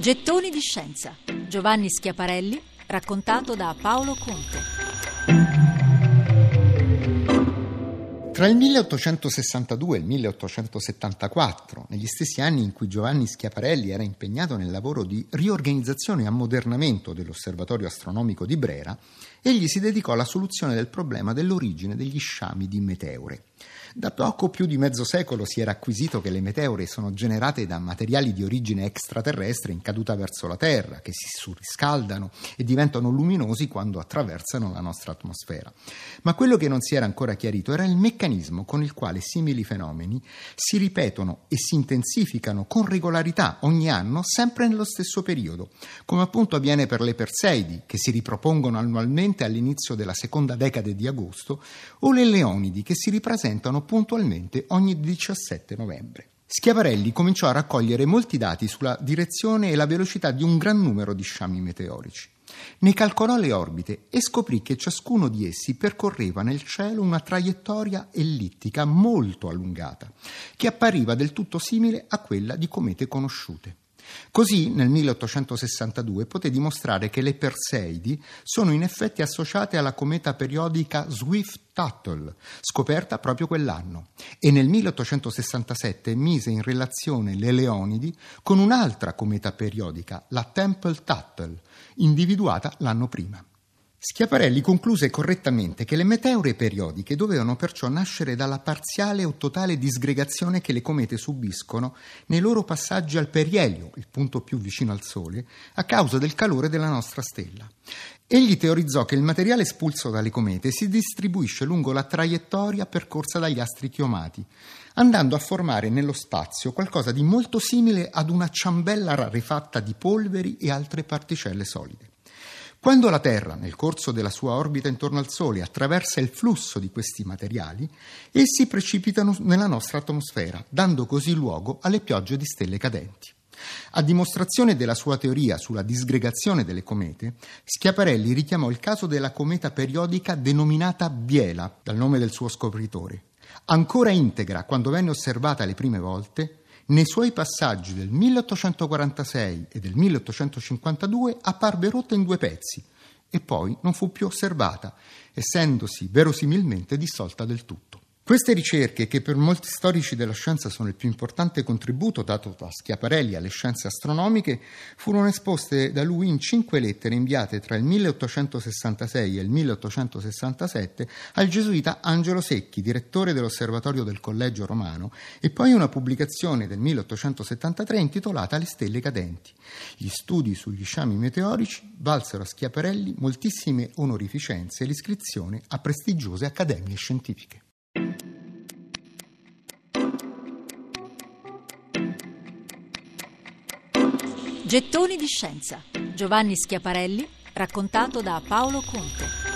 Gettoni di scienza. Giovanni Schiaparelli, raccontato da Paolo Conte. Tra il 1862 e il 1874, negli stessi anni in cui Giovanni Schiaparelli era impegnato nel lavoro di riorganizzazione e ammodernamento dell'Osservatorio astronomico di Brera, egli si dedicò alla soluzione del problema dell'origine degli sciami di meteore. Da poco più di mezzo secolo si era acquisito che le meteore sono generate da materiali di origine extraterrestre in caduta verso la Terra, che si surriscaldano e diventano luminosi quando attraversano la nostra atmosfera. Ma quello che non si era ancora chiarito era il meccanismo con il quale simili fenomeni si ripetono e si intensificano con regolarità ogni anno, sempre nello stesso periodo, come appunto avviene per le Perseidi, che si ripropongono annualmente all'inizio della seconda decade di agosto, o le Leonidi, che si ripresentano puntualmente ogni 17 novembre. Schiaparelli cominciò a raccogliere molti dati sulla direzione e la velocità di un gran numero di sciami meteorici. Ne calcolò le orbite e scoprì che ciascuno di essi percorreva nel cielo una traiettoria ellittica molto allungata, che appariva del tutto simile a quella di comete conosciute. Così nel 1862 poté dimostrare che le Perseidi sono in effetti associate alla cometa periodica Swift-Tuttle, scoperta proprio quell'anno, e nel 1867 mise in relazione le Leonidi con un'altra cometa periodica, la Temple-Tuttle, individuata l'anno prima. Schiaparelli concluse correttamente che le meteore periodiche dovevano perciò nascere dalla parziale o totale disgregazione che le comete subiscono nei loro passaggi al perielio, il punto più vicino al Sole, a causa del calore della nostra stella. Egli teorizzò che il materiale espulso dalle comete si distribuisce lungo la traiettoria percorsa dagli astri chiomati, andando a formare nello spazio qualcosa di molto simile ad una ciambella rarefatta di polveri e altre particelle solide. Quando la Terra, nel corso della sua orbita intorno al Sole, attraversa il flusso di questi materiali, essi precipitano nella nostra atmosfera, dando così luogo alle piogge di stelle cadenti. A dimostrazione della sua teoria sulla disgregazione delle comete, Schiaparelli richiamò il caso della cometa periodica denominata Biela, dal nome del suo scopritore. Ancora integra quando venne osservata le prime volte, nei suoi passaggi del 1846 e del 1852 apparve rotta in due pezzi e poi non fu più osservata, essendosi verosimilmente dissolta del tutto. Queste ricerche, che per molti storici della scienza sono il più importante contributo dato da Schiaparelli alle scienze astronomiche, furono esposte da lui in cinque lettere inviate tra il 1866 e il 1867 al gesuita Angelo Secchi, direttore dell'Osservatorio del Collegio Romano, e poi una pubblicazione del 1873 intitolata Le stelle cadenti. Gli studi sugli sciami meteorici valsero a Schiaparelli moltissime onorificenze e l'iscrizione a prestigiose accademie scientifiche. Gettoni di scienza. Giovanni Schiaparelli, raccontato da Paolo Conte.